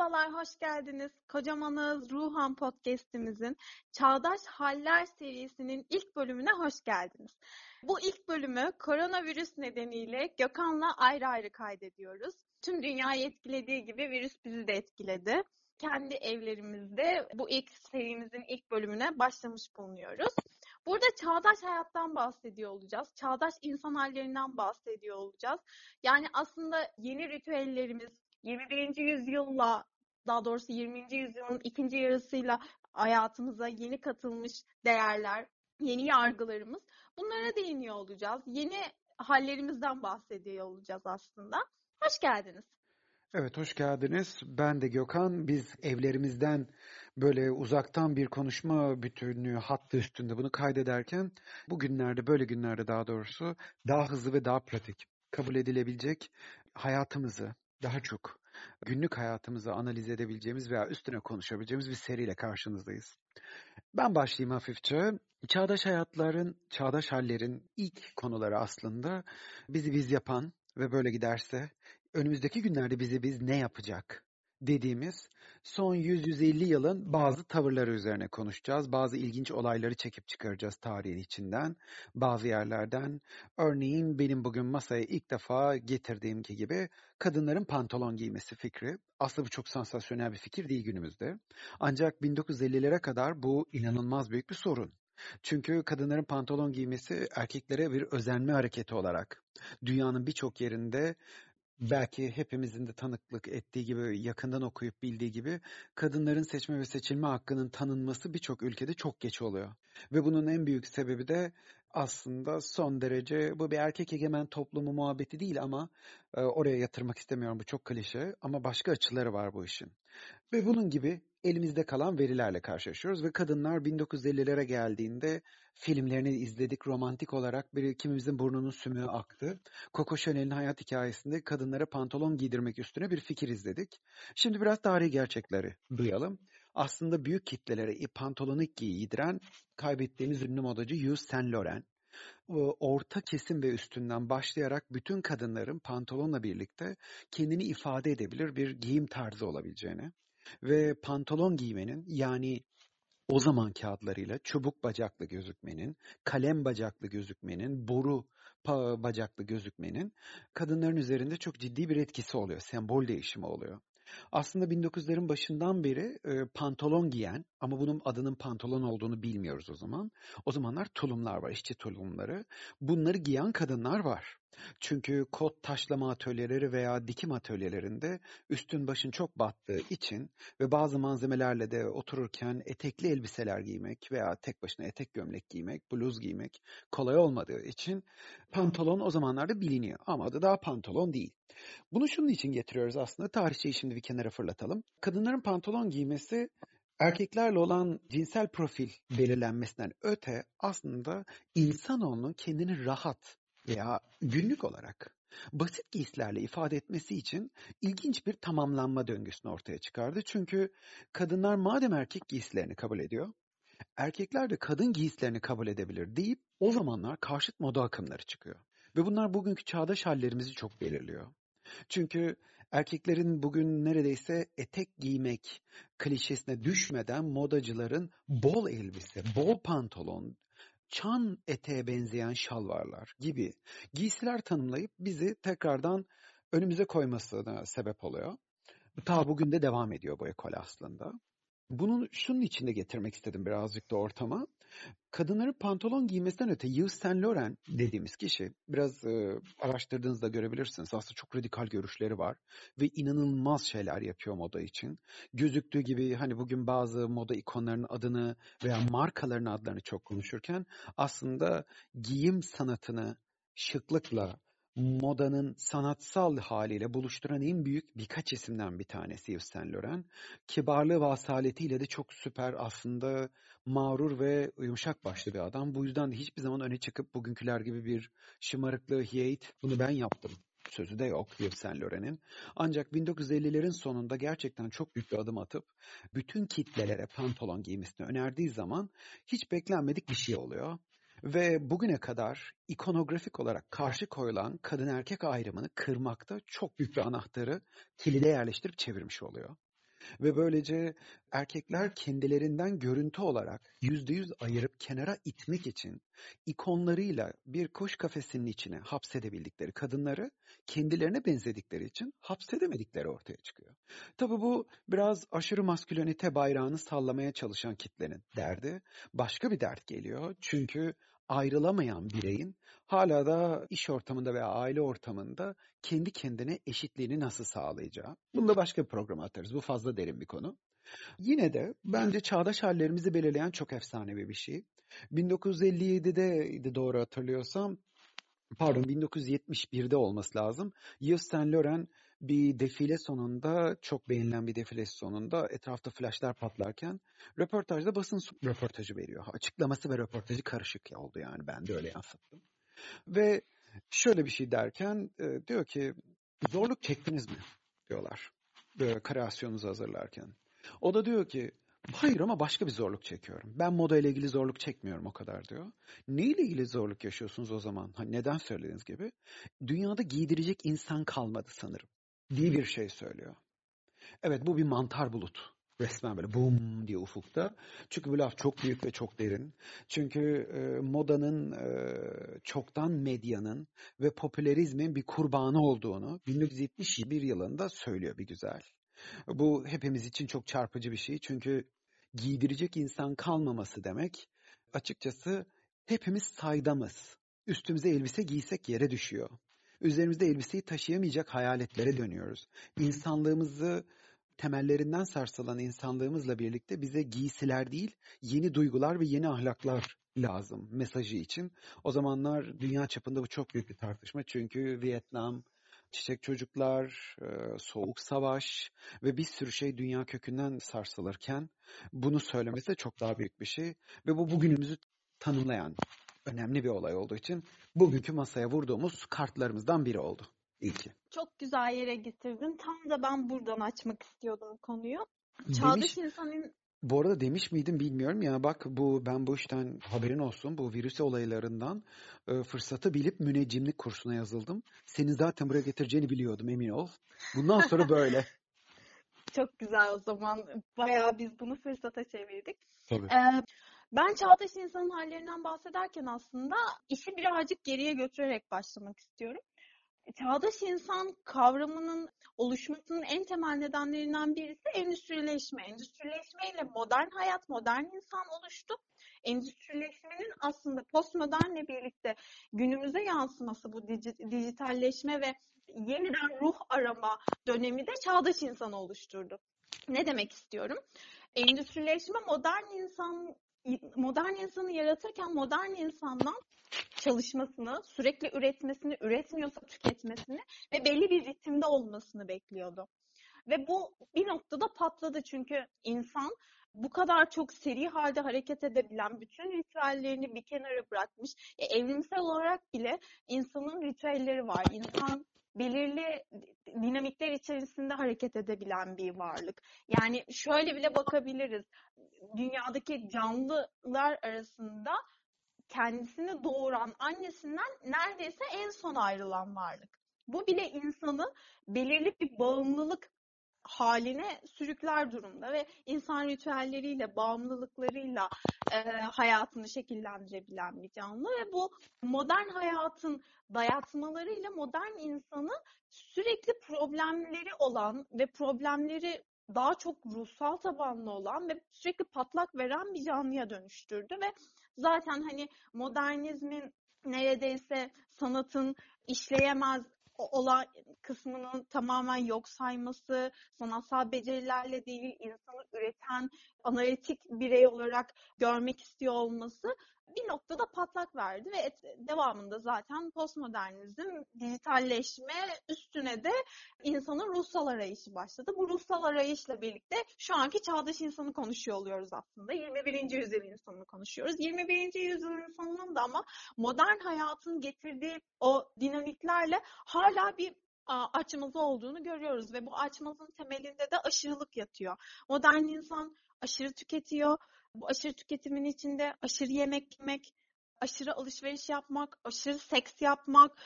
Merhabalar, hoş geldiniz. Kocamanız Ruhan Podcast'imizin Çağdaş Haller serisinin ilk bölümüne hoş geldiniz. Bu ilk bölümü koronavirüs nedeniyle Gökhan'la ayrı ayrı kaydediyoruz. Tüm dünyayı etkilediği gibi virüs bizi de etkiledi. Kendi evlerimizde bu ilk serimizin ilk bölümüne başlamış bulunuyoruz. Burada çağdaş hayattan bahsediyor olacağız. Çağdaş insan hallerinden bahsediyor olacağız. Yani aslında yeni ritüellerimiz, 21. yüzyılla daha doğrusu 20. yüzyılın ikinci yarısıyla hayatımıza yeni katılmış değerler, yeni yargılarımız bunlara değiniyor olacağız. Yeni hallerimizden bahsediyor olacağız aslında. Hoş geldiniz. Evet hoş geldiniz. Ben de Gökhan. Biz evlerimizden böyle uzaktan bir konuşma bütünlüğü hattı üstünde bunu kaydederken bugünlerde böyle günlerde daha doğrusu daha hızlı ve daha pratik kabul edilebilecek hayatımızı daha çok günlük hayatımızı analiz edebileceğimiz veya üstüne konuşabileceğimiz bir seriyle karşınızdayız. Ben başlayayım hafifçe. Çağdaş hayatların, çağdaş hallerin ilk konuları aslında bizi biz yapan ve böyle giderse önümüzdeki günlerde bizi biz ne yapacak dediğimiz son 100-150 yılın bazı tavırları üzerine konuşacağız. Bazı ilginç olayları çekip çıkaracağız tarihin içinden, bazı yerlerden. Örneğin benim bugün masaya ilk defa getirdiğim gibi kadınların pantolon giymesi fikri. Aslında bu çok sansasyonel bir fikir değil günümüzde. Ancak 1950'lere kadar bu inanılmaz büyük bir sorun. Çünkü kadınların pantolon giymesi erkeklere bir özenme hareketi olarak dünyanın birçok yerinde belki hepimizin de tanıklık ettiği gibi, yakından okuyup bildiği gibi kadınların seçme ve seçilme hakkının tanınması birçok ülkede çok geç oluyor. Ve bunun en büyük sebebi de aslında son derece bu bir erkek egemen toplumu muhabbeti değil ama e, oraya yatırmak istemiyorum bu çok klişe ama başka açıları var bu işin. Ve bunun gibi elimizde kalan verilerle karşılaşıyoruz ve kadınlar 1950'lere geldiğinde filmlerini izledik romantik olarak bir kimimizin burnunun sümüğü aktı. Coco Chanel'in hayat hikayesinde kadınlara pantolon giydirmek üstüne bir fikir izledik. Şimdi biraz tarihi gerçekleri duyalım. Aslında büyük kitlelere pantolonu giydiren kaybettiğimiz ünlü modacı Yves Saint Laurent orta kesim ve üstünden başlayarak bütün kadınların pantolonla birlikte kendini ifade edebilir bir giyim tarzı olabileceğini ve pantolon giymenin yani o zamanki adlarıyla çubuk bacaklı gözükmenin, kalem bacaklı gözükmenin, boru bacaklı gözükmenin kadınların üzerinde çok ciddi bir etkisi oluyor. Sembol değişimi oluyor. Aslında 1900'lerin başından beri e, pantolon giyen ama bunun adının pantolon olduğunu bilmiyoruz o zaman. O zamanlar tulumlar var, işçi tulumları. Bunları giyen kadınlar var. Çünkü kot taşlama atölyeleri veya dikim atölyelerinde üstün başın çok battığı için ve bazı malzemelerle de otururken etekli elbiseler giymek veya tek başına etek gömlek giymek, bluz giymek kolay olmadığı için pantolon o zamanlarda biliniyor. Ama adı daha pantolon değil. Bunu şunun için getiriyoruz aslında. Tarihçeyi şimdi bir kenara fırlatalım. Kadınların pantolon giymesi erkeklerle olan cinsel profil belirlenmesinden öte aslında insanoğlunun kendini rahat veya günlük olarak basit giysilerle ifade etmesi için ilginç bir tamamlanma döngüsünü ortaya çıkardı. Çünkü kadınlar madem erkek giysilerini kabul ediyor, erkekler de kadın giysilerini kabul edebilir deyip o zamanlar karşıt moda akımları çıkıyor. Ve bunlar bugünkü çağdaş hallerimizi çok belirliyor. Çünkü erkeklerin bugün neredeyse etek giymek klişesine düşmeden modacıların bol elbise, bol pantolon, çan eteğe benzeyen şalvarlar gibi giysiler tanımlayıp bizi tekrardan önümüze koymasına sebep oluyor. Ta bugün de devam ediyor bu ekol aslında. Bunun şunun içinde getirmek istedim birazcık da ortama. Kadınların pantolon giymesinden öte Yves Saint Laurent dediğimiz kişi biraz e, araştırdığınızda görebilirsiniz. Aslında çok radikal görüşleri var ve inanılmaz şeyler yapıyor moda için. Gözüktüğü gibi hani bugün bazı moda ikonlarının adını veya markaların adlarını çok konuşurken aslında giyim sanatını şıklıkla, modanın sanatsal haliyle buluşturan en büyük birkaç isimden bir tanesi Yves Saint Laurent. Kibarlığı ve asaletiyle de çok süper aslında mağrur ve yumuşak başlı bir adam. Bu yüzden de hiçbir zaman öne çıkıp bugünküler gibi bir şımarıklığı hiyet bunu ben yaptım sözü de yok Yves Saint Laurent'in. Ancak 1950'lerin sonunda gerçekten çok büyük bir adım atıp bütün kitlelere pantolon giymesini önerdiği zaman hiç beklenmedik bir şey oluyor. Ve bugüne kadar ikonografik olarak karşı koyulan kadın erkek ayrımını kırmakta çok büyük bir anahtarı kilide yerleştirip çevirmiş oluyor. Ve böylece erkekler kendilerinden görüntü olarak yüzde yüz ayırıp kenara itmek için ikonlarıyla bir kuş kafesinin içine hapsedebildikleri kadınları kendilerine benzedikleri için hapsedemedikleri ortaya çıkıyor. Tabi bu biraz aşırı maskülenite bayrağını sallamaya çalışan kitlenin derdi. Başka bir dert geliyor. Çünkü ayrılamayan bireyin hala da iş ortamında veya aile ortamında kendi kendine eşitliğini nasıl sağlayacağı. Bunu da başka bir programa atarız. Bu fazla derin bir konu. Yine de bence çağdaş hallerimizi belirleyen çok efsanevi bir şey. 1957'de doğru hatırlıyorsam pardon 1971'de olması lazım. Yves Saint Laurent bir defile sonunda çok beğenilen bir defile sonunda etrafta flaşlar patlarken röportajda basın röportajı veriyor. Açıklaması ve röportajı karışık oldu yani ben de öyle yansıttım. Ve şöyle bir şey derken e, diyor ki zorluk çektiniz mi diyorlar böyle kreasyonunuzu hazırlarken. O da diyor ki hayır ama başka bir zorluk çekiyorum. Ben moda ile ilgili zorluk çekmiyorum o kadar diyor. Ne ile ilgili zorluk yaşıyorsunuz o zaman? Ha, neden söylediğiniz gibi? Dünyada giydirecek insan kalmadı sanırım diye bir şey söylüyor. Evet bu bir mantar bulut. Resmen böyle boom diye ufukta. Çünkü bu laf çok büyük ve çok derin. Çünkü e, modanın, e, çoktan medyanın ve popülerizmin bir kurbanı olduğunu 1971 yılında söylüyor bir güzel. Bu hepimiz için çok çarpıcı bir şey. Çünkü giydirecek insan kalmaması demek açıkçası hepimiz saydamız. Üstümüze elbise giysek yere düşüyor. Üzerimizde elbiseyi taşıyamayacak hayaletlere dönüyoruz. İnsanlığımızı temellerinden sarsılan insanlığımızla birlikte bize giysiler değil, yeni duygular ve yeni ahlaklar lazım mesajı için. O zamanlar dünya çapında bu çok büyük bir tartışma. Çünkü Vietnam, çiçek çocuklar, soğuk savaş ve bir sürü şey dünya kökünden sarsılırken bunu söylemesi de çok daha büyük bir şey. Ve bu bugünümüzü tanımlayan önemli bir olay olduğu için bugünkü masaya vurduğumuz kartlarımızdan biri oldu. İlki. Çok güzel yere getirdin. Tam da ben buradan açmak istiyordum konuyu. Çağdaş insanın bu arada demiş miydim bilmiyorum ya bak bu ben bu işten haberin olsun bu virüs olaylarından e, fırsatı bilip müneccimlik kursuna yazıldım. Senin zaten buraya getireceğini biliyordum emin ol. Bundan sonra böyle. Çok güzel o zaman. Bayağı biz bunu fırsata çevirdik. Tabii. Ee, ben çağdaş insanın hallerinden bahsederken aslında işi birazcık geriye götürerek başlamak istiyorum. Çağdaş insan kavramının oluşmasının en temel nedenlerinden birisi endüstrileşme. Endüstrileşmeyle modern hayat, modern insan oluştu. Endüstrileşmenin aslında postmodernle birlikte günümüze yansıması bu dijitalleşme ve yeniden ruh arama dönemi de çağdaş insanı oluşturdu. Ne demek istiyorum? Endüstrileşme modern insan modern insanı yaratırken modern insandan çalışmasını, sürekli üretmesini, üretmiyorsa tüketmesini ve belli bir ritimde olmasını bekliyordu. Ve bu bir noktada patladı çünkü insan bu kadar çok seri halde hareket edebilen, bütün ritüellerini bir kenara bırakmış. E, evrimsel olarak bile insanın ritüelleri var. İnsan belirli dinamikler içerisinde hareket edebilen bir varlık. Yani şöyle bile bakabiliriz. Dünyadaki canlılar arasında kendisini doğuran annesinden neredeyse en son ayrılan varlık. Bu bile insanı belirli bir bağımlılık haline sürükler durumda ve insan ritüelleriyle, bağımlılıklarıyla e, hayatını şekillendirebilen bir canlı ve bu modern hayatın dayatmalarıyla modern insanı sürekli problemleri olan ve problemleri daha çok ruhsal tabanlı olan ve sürekli patlak veren bir canlıya dönüştürdü ve zaten hani modernizmin neredeyse sanatın işleyemez olan kısmının tamamen yok sayması, sanatsal becerilerle değil insanı üreten analitik birey olarak görmek istiyor olması bir noktada patlak verdi ve devamında zaten postmodernizm, dijitalleşme üstüne de insanın ruhsal arayışı başladı. Bu ruhsal arayışla birlikte şu anki çağdaş insanı konuşuyor oluyoruz aslında. 21. yüzyıl insanını konuşuyoruz. 21. yüzyıl insanının da ama modern hayatın getirdiği o dinamiklerle hala bir açmazı olduğunu görüyoruz ve bu açmazın temelinde de aşırılık yatıyor. Modern insan aşırı tüketiyor, bu aşırı tüketimin içinde aşırı yemek yemek, aşırı alışveriş yapmak, aşırı seks yapmak,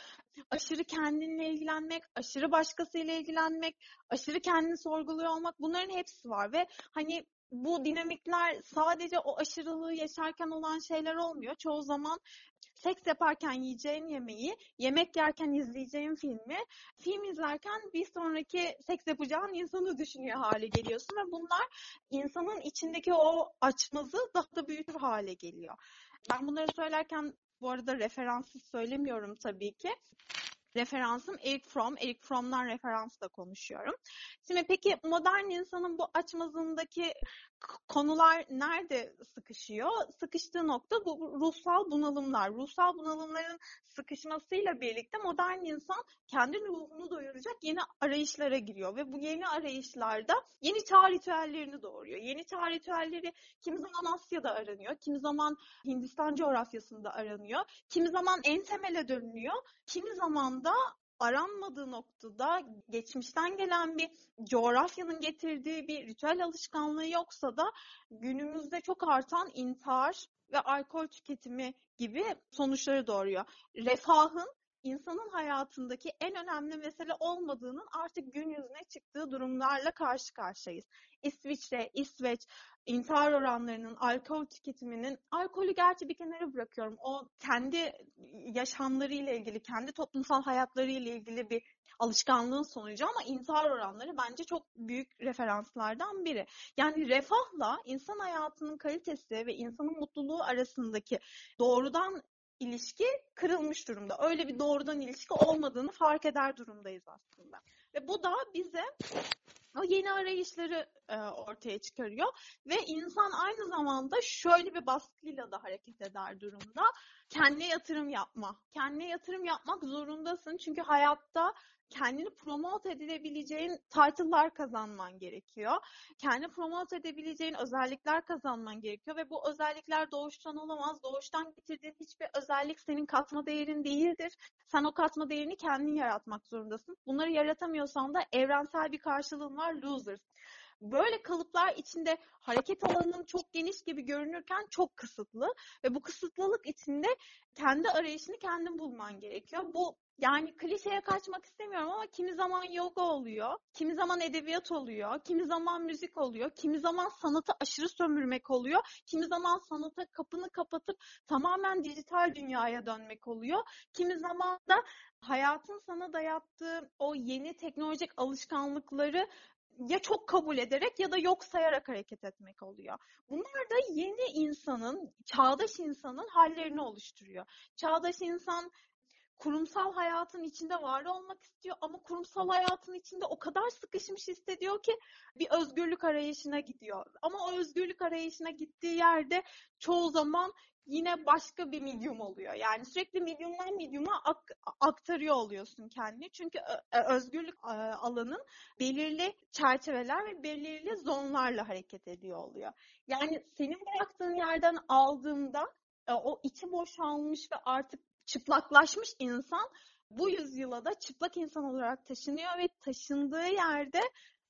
aşırı kendinle ilgilenmek, aşırı başkasıyla ilgilenmek, aşırı kendini sorguluyor olmak bunların hepsi var ve hani bu dinamikler sadece o aşırılığı yaşarken olan şeyler olmuyor. Çoğu zaman seks yaparken yiyeceğin yemeği, yemek yerken izleyeceğin filmi, film izlerken bir sonraki seks yapacağın insanı düşünüyor hale geliyorsun ve bunlar insanın içindeki o açmazı daha da büyütür hale geliyor. Ben bunları söylerken bu arada referanssız söylemiyorum tabii ki referansım Eric Fromm. Eric Fromm'dan referansla konuşuyorum. Şimdi peki modern insanın bu açmazındaki konular nerede sıkışıyor? Sıkıştığı nokta bu ruhsal bunalımlar. Ruhsal bunalımların sıkışmasıyla birlikte modern insan kendi ruhunu doyuracak yeni arayışlara giriyor ve bu yeni arayışlarda yeni çağ ritüellerini doğuruyor. Yeni çağ ritüelleri kimi zaman Asya'da aranıyor, kimi zaman Hindistan coğrafyasında aranıyor, kimi zaman en temele dönülüyor, kimi zaman da aranmadığı noktada geçmişten gelen bir coğrafyanın getirdiği bir ritüel alışkanlığı yoksa da günümüzde çok artan intihar ve alkol tüketimi gibi sonuçları doğuruyor. Refahın insanın hayatındaki en önemli mesele olmadığının artık gün yüzüne çıktığı durumlarla karşı karşıyayız. İsviçre, İsveç, intihar oranlarının, alkol tüketiminin, alkolü gerçi bir kenara bırakıyorum. O kendi yaşamlarıyla ilgili, kendi toplumsal hayatlarıyla ilgili bir alışkanlığın sonucu ama intihar oranları bence çok büyük referanslardan biri. Yani refahla insan hayatının kalitesi ve insanın mutluluğu arasındaki doğrudan ilişki kırılmış durumda. Öyle bir doğrudan ilişki olmadığını fark eder durumdayız aslında. Ve bu da bize o yeni arayışları e, ortaya çıkarıyor ve insan aynı zamanda şöyle bir baskıyla da hareket eder durumda. Kendine yatırım yapma. Kendine yatırım yapmak zorundasın çünkü hayatta kendini promote edilebileceğin title'lar kazanman gerekiyor. Kendini promote edebileceğin özellikler kazanman gerekiyor ve bu özellikler doğuştan olamaz. Doğuştan getirdiğin hiçbir özellik senin katma değerin değildir. Sen o katma değerini kendin yaratmak zorundasın. Bunları yaratamıyorsan da evrensel bir karşılığın var, losers böyle kalıplar içinde hareket alanının çok geniş gibi görünürken çok kısıtlı ve bu kısıtlılık içinde kendi arayışını kendin bulman gerekiyor. Bu yani klişeye kaçmak istemiyorum ama kimi zaman yoga oluyor, kimi zaman edebiyat oluyor, kimi zaman müzik oluyor, kimi zaman sanatı aşırı sömürmek oluyor, kimi zaman sanata kapını kapatıp tamamen dijital dünyaya dönmek oluyor, kimi zaman da hayatın sana dayattığı o yeni teknolojik alışkanlıkları ya çok kabul ederek ya da yok sayarak hareket etmek oluyor. Bunlar da yeni insanın, çağdaş insanın hallerini oluşturuyor. Çağdaş insan kurumsal hayatın içinde var olmak istiyor ama kurumsal hayatın içinde o kadar sıkışmış hissediyor ki bir özgürlük arayışına gidiyor. Ama o özgürlük arayışına gittiği yerde çoğu zaman yine başka bir medium oluyor. Yani sürekli medium'dan medium'a ak- aktarıyor oluyorsun kendini. Çünkü özgürlük alanın belirli çerçeveler ve belirli zonlarla hareket ediyor oluyor. Yani senin bıraktığın yerden aldığında o içi boşalmış ve artık çıplaklaşmış insan bu yüzyıla da çıplak insan olarak taşınıyor ve taşındığı yerde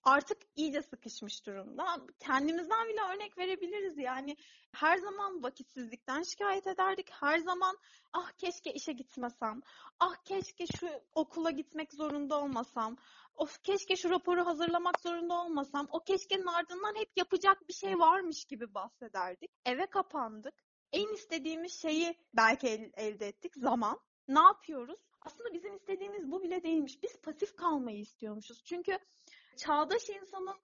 artık iyice sıkışmış durumda. Kendimizden bile örnek verebiliriz yani her zaman vakitsizlikten şikayet ederdik. Her zaman ah keşke işe gitmesem, ah keşke şu okula gitmek zorunda olmasam, of keşke şu raporu hazırlamak zorunda olmasam, o keşkenin ardından hep yapacak bir şey varmış gibi bahsederdik. Eve kapandık. En istediğimiz şeyi belki el, elde ettik zaman. Ne yapıyoruz? Aslında bizim istediğimiz bu bile değilmiş. Biz pasif kalmayı istiyormuşuz. Çünkü çağdaş insanın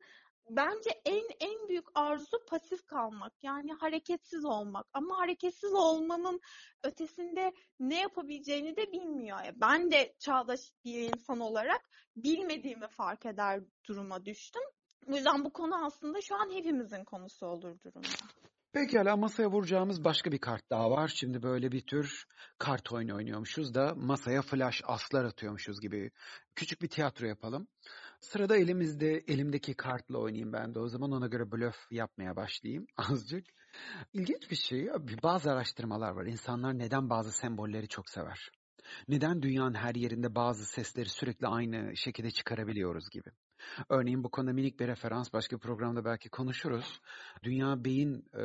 bence en en büyük arzusu pasif kalmak. Yani hareketsiz olmak. Ama hareketsiz olmanın ötesinde ne yapabileceğini de bilmiyor. Ben de çağdaş bir insan olarak bilmediğimi fark eder duruma düştüm. O yüzden bu konu aslında şu an hepimizin konusu olur durumda. Pekala masaya vuracağımız başka bir kart daha var. Şimdi böyle bir tür kart oyunu oynuyormuşuz da masaya flash aslar atıyormuşuz gibi. Küçük bir tiyatro yapalım. Sırada elimizde elimdeki kartla oynayayım ben de o zaman ona göre blöf yapmaya başlayayım azıcık. İlginç bir şey bazı araştırmalar var. İnsanlar neden bazı sembolleri çok sever? Neden dünyanın her yerinde bazı sesleri sürekli aynı şekilde çıkarabiliyoruz gibi. Örneğin bu konuda minik bir referans başka bir programda belki konuşuruz. Dünya Beyin e,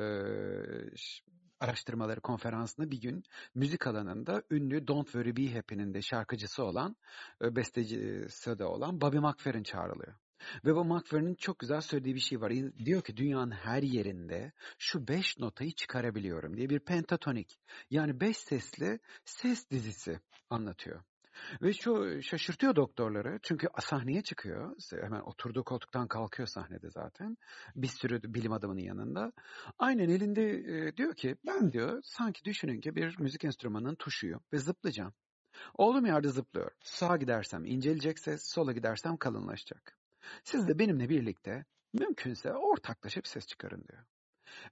araştırmaları konferansında bir gün müzik alanında ünlü Don't Worry Be Happy'nin de şarkıcısı olan, e, bestecisi de olan Bobby McFerrin çağrılıyor. Ve bu McFerrin'in çok güzel söylediği bir şey var. Diyor ki dünyanın her yerinde şu beş notayı çıkarabiliyorum diye bir pentatonik yani beş sesli ses dizisi anlatıyor. Ve şu şaşırtıyor doktorları çünkü sahneye çıkıyor. Hemen oturduğu koltuktan kalkıyor sahnede zaten. Bir sürü bilim adamının yanında. Aynen elinde e, diyor ki ben diyor sanki düşünün ki bir müzik enstrümanının tuşuyum ve zıplayacağım. Oğlum yerde zıplıyor. Sağa gidersem incelecekse sola gidersem kalınlaşacak. Siz de benimle birlikte mümkünse ortaklaşıp ses çıkarın diyor.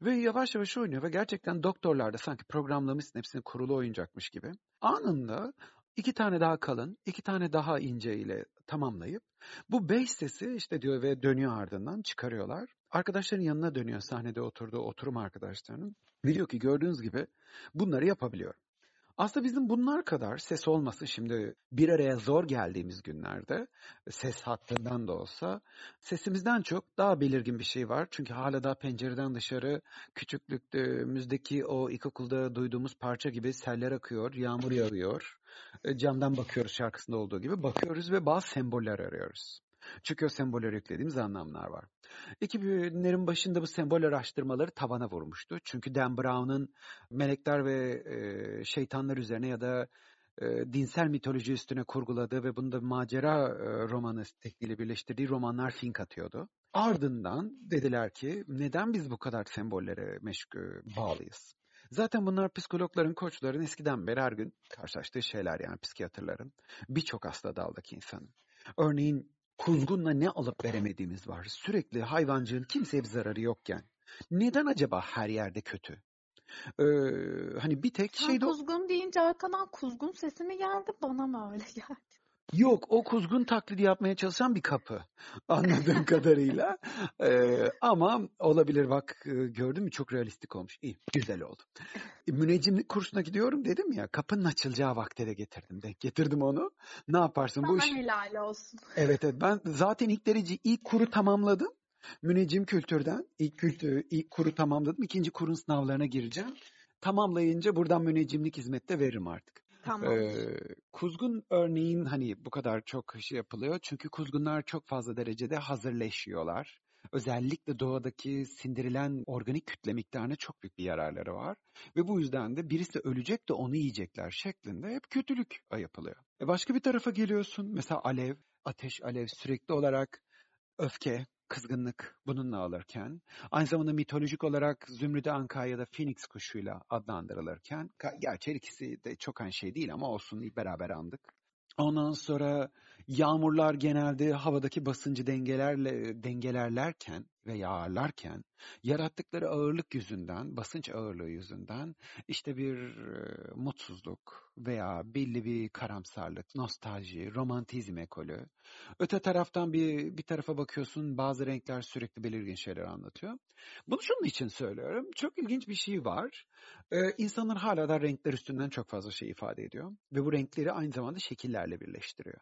Ve yavaş yavaş oynuyor ve gerçekten doktorlar da sanki programlamışsın hepsini kurulu oyuncakmış gibi. Anında iki tane daha kalın, iki tane daha ince ile tamamlayıp bu beş sesi işte diyor ve dönüyor ardından çıkarıyorlar. Arkadaşların yanına dönüyor sahnede oturduğu oturum arkadaşlarının. Ve diyor ki gördüğünüz gibi bunları yapabiliyor. Aslında bizim bunlar kadar ses olması şimdi bir araya zor geldiğimiz günlerde ses hattından da olsa sesimizden çok daha belirgin bir şey var. Çünkü hala daha pencereden dışarı küçüklüğümüzdeki o ilkokulda duyduğumuz parça gibi seller akıyor, yağmur yağıyor. E, camdan bakıyoruz şarkısında olduğu gibi bakıyoruz ve bazı semboller arıyoruz. Çünkü o semboller yüklediğimiz anlamlar var. 2000'lerin başında bu sembol araştırmaları tavana vurmuştu. Çünkü Dan Brown'ın melekler ve e, şeytanlar üzerine ya da e, dinsel mitoloji üstüne kurguladığı ve bunda macera e, romanı tekniğiyle birleştirdiği romanlar fink atıyordu. Ardından dediler ki neden biz bu kadar sembollere meşgul bağlıyız? Zaten bunlar psikologların, koçların eskiden beri her gün karşılaştığı şeyler yani psikiyatrların. Birçok hasta daldaki insanın. Örneğin kuzgunla ne alıp veremediğimiz var. Sürekli hayvancığın kimseye bir zararı yokken. Neden acaba her yerde kötü? Ee, hani bir tek şeyde... kuzgun deyince arkadan kuzgun sesi mi geldi bana mı öyle geldi? Yok o kuzgun taklidi yapmaya çalışan bir kapı anladığım kadarıyla. Ee, ama olabilir bak e, gördün mü çok realistik olmuş. İyi güzel oldu. E, müneccimlik kursuna gidiyorum dedim ya kapının açılacağı vakte de getirdim de getirdim onu. Ne yaparsın Sana bu iş? helal olsun. Evet evet ben zaten ilk derece ilk kuru tamamladım. Müneccim kültürden ilk kültür ilk kuru tamamladım. İkinci kurun sınavlarına gireceğim. Tamamlayınca buradan müneccimlik hizmette veririm artık. Tamam. Ee, kuzgun örneğin hani bu kadar çok şey yapılıyor çünkü kuzgunlar çok fazla derecede hazırleşiyorlar. Özellikle doğadaki sindirilen organik kütle miktarına çok büyük bir yararları var. Ve bu yüzden de birisi ölecek de onu yiyecekler şeklinde hep kötülük yapılıyor. E başka bir tarafa geliyorsun mesela alev, ateş alev sürekli olarak öfke, kızgınlık bununla alırken, aynı zamanda mitolojik olarak Zümrüt Anka ya da Phoenix kuşuyla adlandırılırken, gerçi ikisi de çok aynı şey değil ama olsun beraber andık. Ondan sonra yağmurlar genelde havadaki basıncı dengelerle dengelerlerken ve yağarlarken yarattıkları ağırlık yüzünden, basınç ağırlığı yüzünden işte bir e, mutsuzluk veya belli bir karamsarlık, nostalji, romantizm ekolü. Öte taraftan bir bir tarafa bakıyorsun bazı renkler sürekli belirgin şeyler anlatıyor. Bunu şunun için söylüyorum. Çok ilginç bir şey var. Ee, insanlar hala da renkler üstünden çok fazla şey ifade ediyor. Ve bu renkleri aynı zamanda şekillerle birleştiriyor.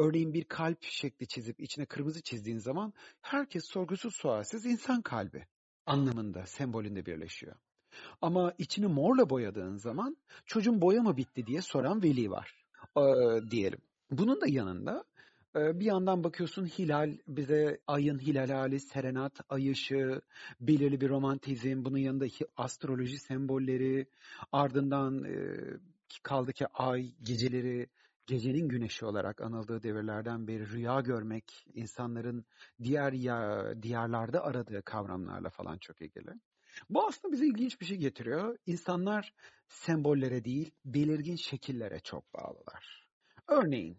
Örneğin bir kalp şekli çizip içine kırmızı çizdiğin zaman herkes sorgusuz sualsiz insan kalbi anlamında, sembolünde birleşiyor. Ama içini morla boyadığın zaman çocuğun boya mı bitti diye soran veli var ee, diyelim. Bunun da yanında bir yandan bakıyorsun hilal bize ayın hilal hali, serenat, ay ışığı, belirli bir romantizm, bunun yanında astroloji sembolleri, ardından kaldı ki ay geceleri gecenin güneşi olarak anıldığı devirlerden beri rüya görmek insanların diğer ya, diyarlarda aradığı kavramlarla falan çok ilgili. Bu aslında bize ilginç bir şey getiriyor. İnsanlar sembollere değil, belirgin şekillere çok bağlılar. Örneğin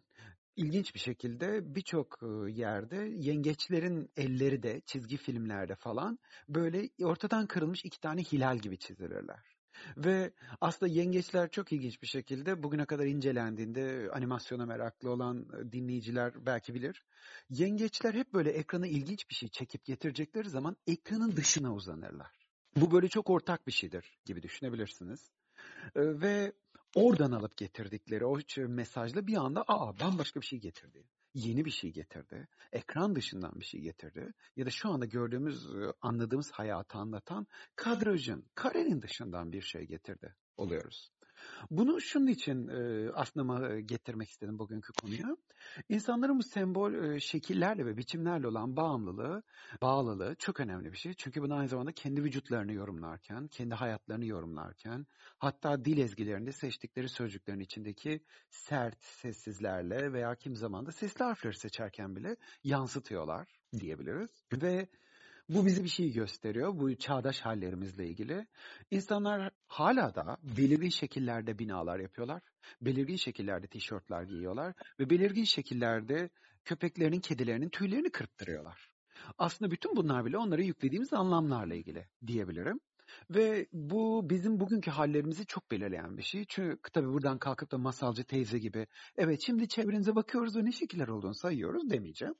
ilginç bir şekilde birçok yerde yengeçlerin elleri de çizgi filmlerde falan böyle ortadan kırılmış iki tane hilal gibi çizilirler. Ve aslında yengeçler çok ilginç bir şekilde bugüne kadar incelendiğinde animasyona meraklı olan dinleyiciler belki bilir. Yengeçler hep böyle ekrana ilginç bir şey çekip getirecekleri zaman ekranın dışına uzanırlar. Bu böyle çok ortak bir şeydir gibi düşünebilirsiniz. Ve oradan alıp getirdikleri o mesajla bir anda aa bambaşka bir şey getirdi. Yeni bir şey getirdi. Ekran dışından bir şey getirdi. Ya da şu anda gördüğümüz, anladığımız hayatı anlatan kadrajın, karenin dışından bir şey getirdi oluyoruz. Bunu şunun için e, aslında getirmek istedim bugünkü konuya. İnsanların bu sembol e, şekillerle ve biçimlerle olan bağımlılığı, bağlılığı çok önemli bir şey. Çünkü bunu aynı zamanda kendi vücutlarını yorumlarken, kendi hayatlarını yorumlarken, hatta dil ezgilerinde seçtikleri sözcüklerin içindeki sert sessizlerle veya kim zaman da sesli harfleri seçerken bile yansıtıyorlar diyebiliriz. Ve bu bize bir şey gösteriyor. Bu çağdaş hallerimizle ilgili. İnsanlar hala da belirgin şekillerde binalar yapıyorlar. Belirgin şekillerde tişörtler giyiyorlar. Ve belirgin şekillerde köpeklerinin, kedilerinin tüylerini kırptırıyorlar. Aslında bütün bunlar bile onlara yüklediğimiz anlamlarla ilgili diyebilirim. Ve bu bizim bugünkü hallerimizi çok belirleyen bir şey. Çünkü tabii buradan kalkıp da masalcı teyze gibi evet şimdi çevrenize bakıyoruz ve ne şekiller olduğunu sayıyoruz demeyeceğim.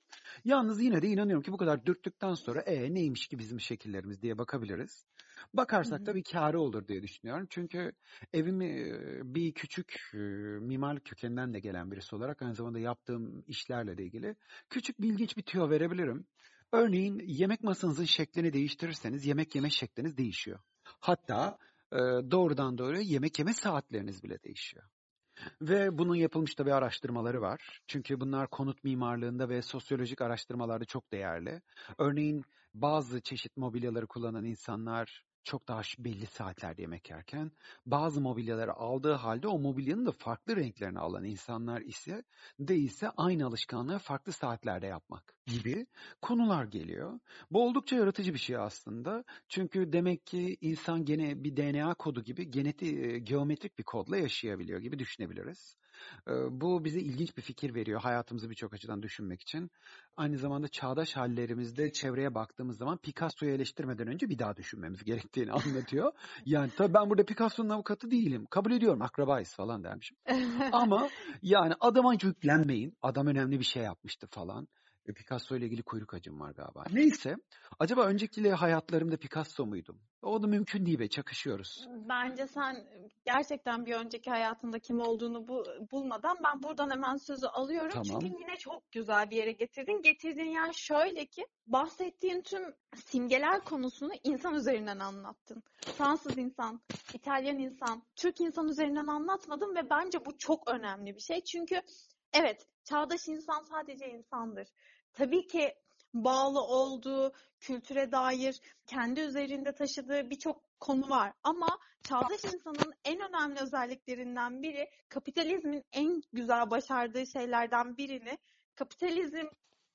Yalnız yine de inanıyorum ki bu kadar dürttükten sonra e neymiş ki bizim şekillerimiz diye bakabiliriz. Bakarsak da bir kârı olur diye düşünüyorum. Çünkü evimi bir küçük mimarlık kökeninden de gelen birisi olarak aynı zamanda yaptığım işlerle de ilgili küçük bilginç bir tüyo verebilirim. Örneğin yemek masanızın şeklini değiştirirseniz yemek yeme şekliniz değişiyor. Hatta e, doğrudan doğruya yemek yeme saatleriniz bile değişiyor. Ve bunun yapılmış da bir araştırmaları var. Çünkü bunlar konut mimarlığında ve sosyolojik araştırmalarda çok değerli. Örneğin bazı çeşit mobilyaları kullanan insanlar çok daha belli saatlerde yemek yerken bazı mobilyaları aldığı halde o mobilyanın da farklı renklerini alan insanlar ise değilse aynı alışkanlığı farklı saatlerde yapmak gibi konular geliyor. Bu oldukça yaratıcı bir şey aslında. Çünkü demek ki insan gene bir DNA kodu gibi genetik geometrik bir kodla yaşayabiliyor gibi düşünebiliriz. Bu bize ilginç bir fikir veriyor hayatımızı birçok açıdan düşünmek için. Aynı zamanda çağdaş hallerimizde çevreye baktığımız zaman Picasso'yu eleştirmeden önce bir daha düşünmemiz gerektiğini anlatıyor. Yani tabii ben burada Picasso'nun avukatı değilim. Kabul ediyorum akrabayız falan dermişim. Ama yani adama yüklenmeyin. Adam önemli bir şey yapmıştı falan. Picasso ile ilgili kuyruk acım var galiba. Neyse. Acaba önceki hayatlarımda Picasso muydum? O da mümkün değil ve çakışıyoruz. Bence sen gerçekten bir önceki hayatında kim olduğunu bu, bulmadan ben buradan hemen sözü alıyorum. Tamam. Çünkü yine çok güzel bir yere getirdin. Getirdiğin yer şöyle ki bahsettiğin tüm simgeler konusunu insan üzerinden anlattın. Fransız insan, İtalyan insan, Türk insan üzerinden anlatmadın ve bence bu çok önemli bir şey. Çünkü evet çağdaş insan sadece insandır. Tabii ki bağlı olduğu kültüre dair kendi üzerinde taşıdığı birçok konu var. Ama çağdaş insanın en önemli özelliklerinden biri kapitalizmin en güzel başardığı şeylerden birini kapitalizm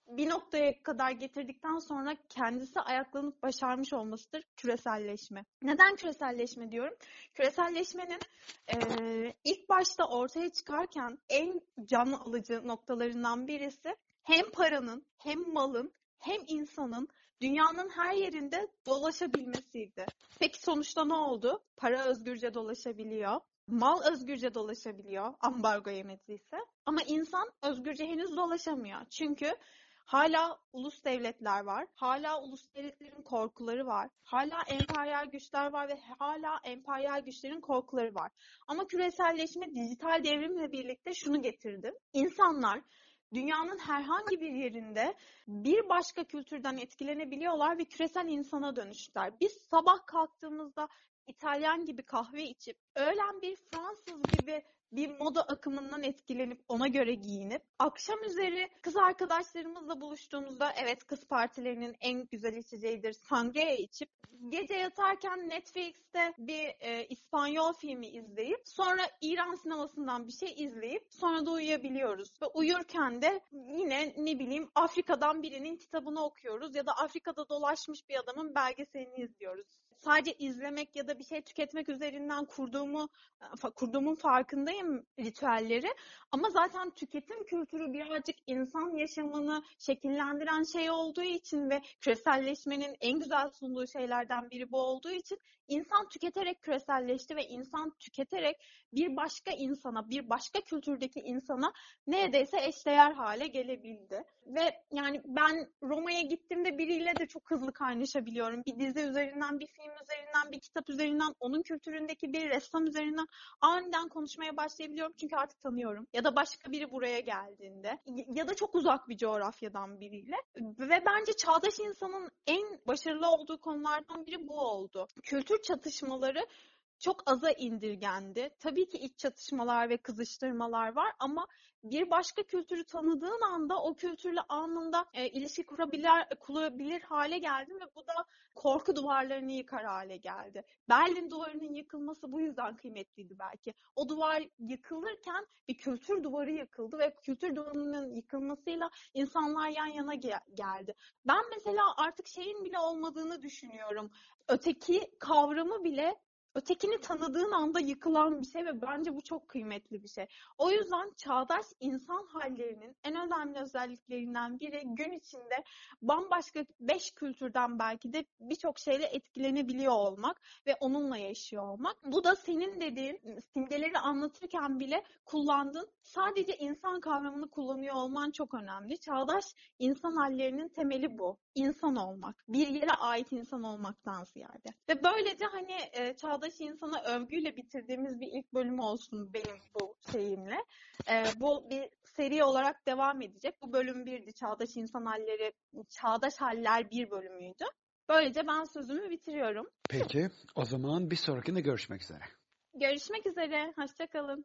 bir noktaya kadar getirdikten sonra kendisi ayaklanıp başarmış olmasıdır küreselleşme. Neden küreselleşme diyorum? Küreselleşmenin e, ilk başta ortaya çıkarken en can alıcı noktalarından birisi hem paranın hem malın hem insanın dünyanın her yerinde dolaşabilmesiydi. Peki sonuçta ne oldu? Para özgürce dolaşabiliyor. Mal özgürce dolaşabiliyor ambargo yemediyse. Ama insan özgürce henüz dolaşamıyor. Çünkü Hala ulus devletler var. Hala ulus devletlerin korkuları var. Hala emperyal güçler var ve hala emperyal güçlerin korkuları var. Ama küreselleşme dijital devrimle birlikte şunu getirdi. İnsanlar dünyanın herhangi bir yerinde bir başka kültürden etkilenebiliyorlar ve küresel insana dönüştüler. Biz sabah kalktığımızda İtalyan gibi kahve içip, öğlen bir Fransız gibi bir moda akımından etkilenip ona göre giyinip akşam üzeri kız arkadaşlarımızla buluştuğumuzda evet kız partilerinin en güzel içeceğidir sangria içip gece yatarken Netflix'te bir e, İspanyol filmi izleyip sonra İran sinemasından bir şey izleyip sonra da uyuyabiliyoruz. Ve uyurken de yine ne bileyim Afrika'dan birinin kitabını okuyoruz ya da Afrika'da dolaşmış bir adamın belgeselini izliyoruz sadece izlemek ya da bir şey tüketmek üzerinden kurduğumu kurduğumun farkındayım ritüelleri. Ama zaten tüketim kültürü birazcık insan yaşamını şekillendiren şey olduğu için ve küreselleşmenin en güzel sunduğu şeylerden biri bu olduğu için insan tüketerek küreselleşti ve insan tüketerek bir başka insana, bir başka kültürdeki insana neredeyse eşdeğer hale gelebildi. Ve yani ben Roma'ya gittiğimde biriyle de çok hızlı kaynaşabiliyorum. Bir dizi üzerinden, bir film üzerinden, bir kitap üzerinden, onun kültüründeki bir ressam üzerinden aniden konuşmaya başlayabiliyorum. Çünkü artık tanıyorum. Ya da başka biri buraya geldiğinde ya da çok uzak bir coğrafyadan biriyle. Ve bence çağdaş insanın en başarılı olduğu konulardan biri bu oldu. Kültür çatışmaları çok aza indirgendi. Tabii ki iç çatışmalar ve kızıştırmalar var ama bir başka kültürü tanıdığın anda o kültürle anında e, ilişki kurabilir, kurabilir hale geldin ve bu da korku duvarlarını yıkar hale geldi. Berlin duvarının yıkılması bu yüzden kıymetliydi belki. O duvar yıkılırken bir kültür duvarı yıkıldı ve kültür duvarının yıkılmasıyla insanlar yan yana ge- geldi. Ben mesela artık şeyin bile olmadığını düşünüyorum. Öteki kavramı bile ötekini tanıdığın anda yıkılan bir şey ve bence bu çok kıymetli bir şey. O yüzden çağdaş insan hallerinin en önemli özelliklerinden biri gün içinde bambaşka beş kültürden belki de birçok şeyle etkilenebiliyor olmak ve onunla yaşıyor olmak. Bu da senin dediğin simgeleri anlatırken bile kullandığın sadece insan kavramını kullanıyor olman çok önemli. Çağdaş insan hallerinin temeli bu. İnsan olmak. Bir yere ait insan olmaktan ziyade. Ve böylece hani e, çağdaş insana övgüyle bitirdiğimiz bir ilk bölüm olsun benim bu şeyimle. E, bu bir seri olarak devam edecek. Bu bölüm birdi. Çağdaş insan halleri, çağdaş haller bir bölümüydü. Böylece ben sözümü bitiriyorum. Peki o zaman bir sonrakinde görüşmek üzere. Görüşmek üzere. Hoşçakalın.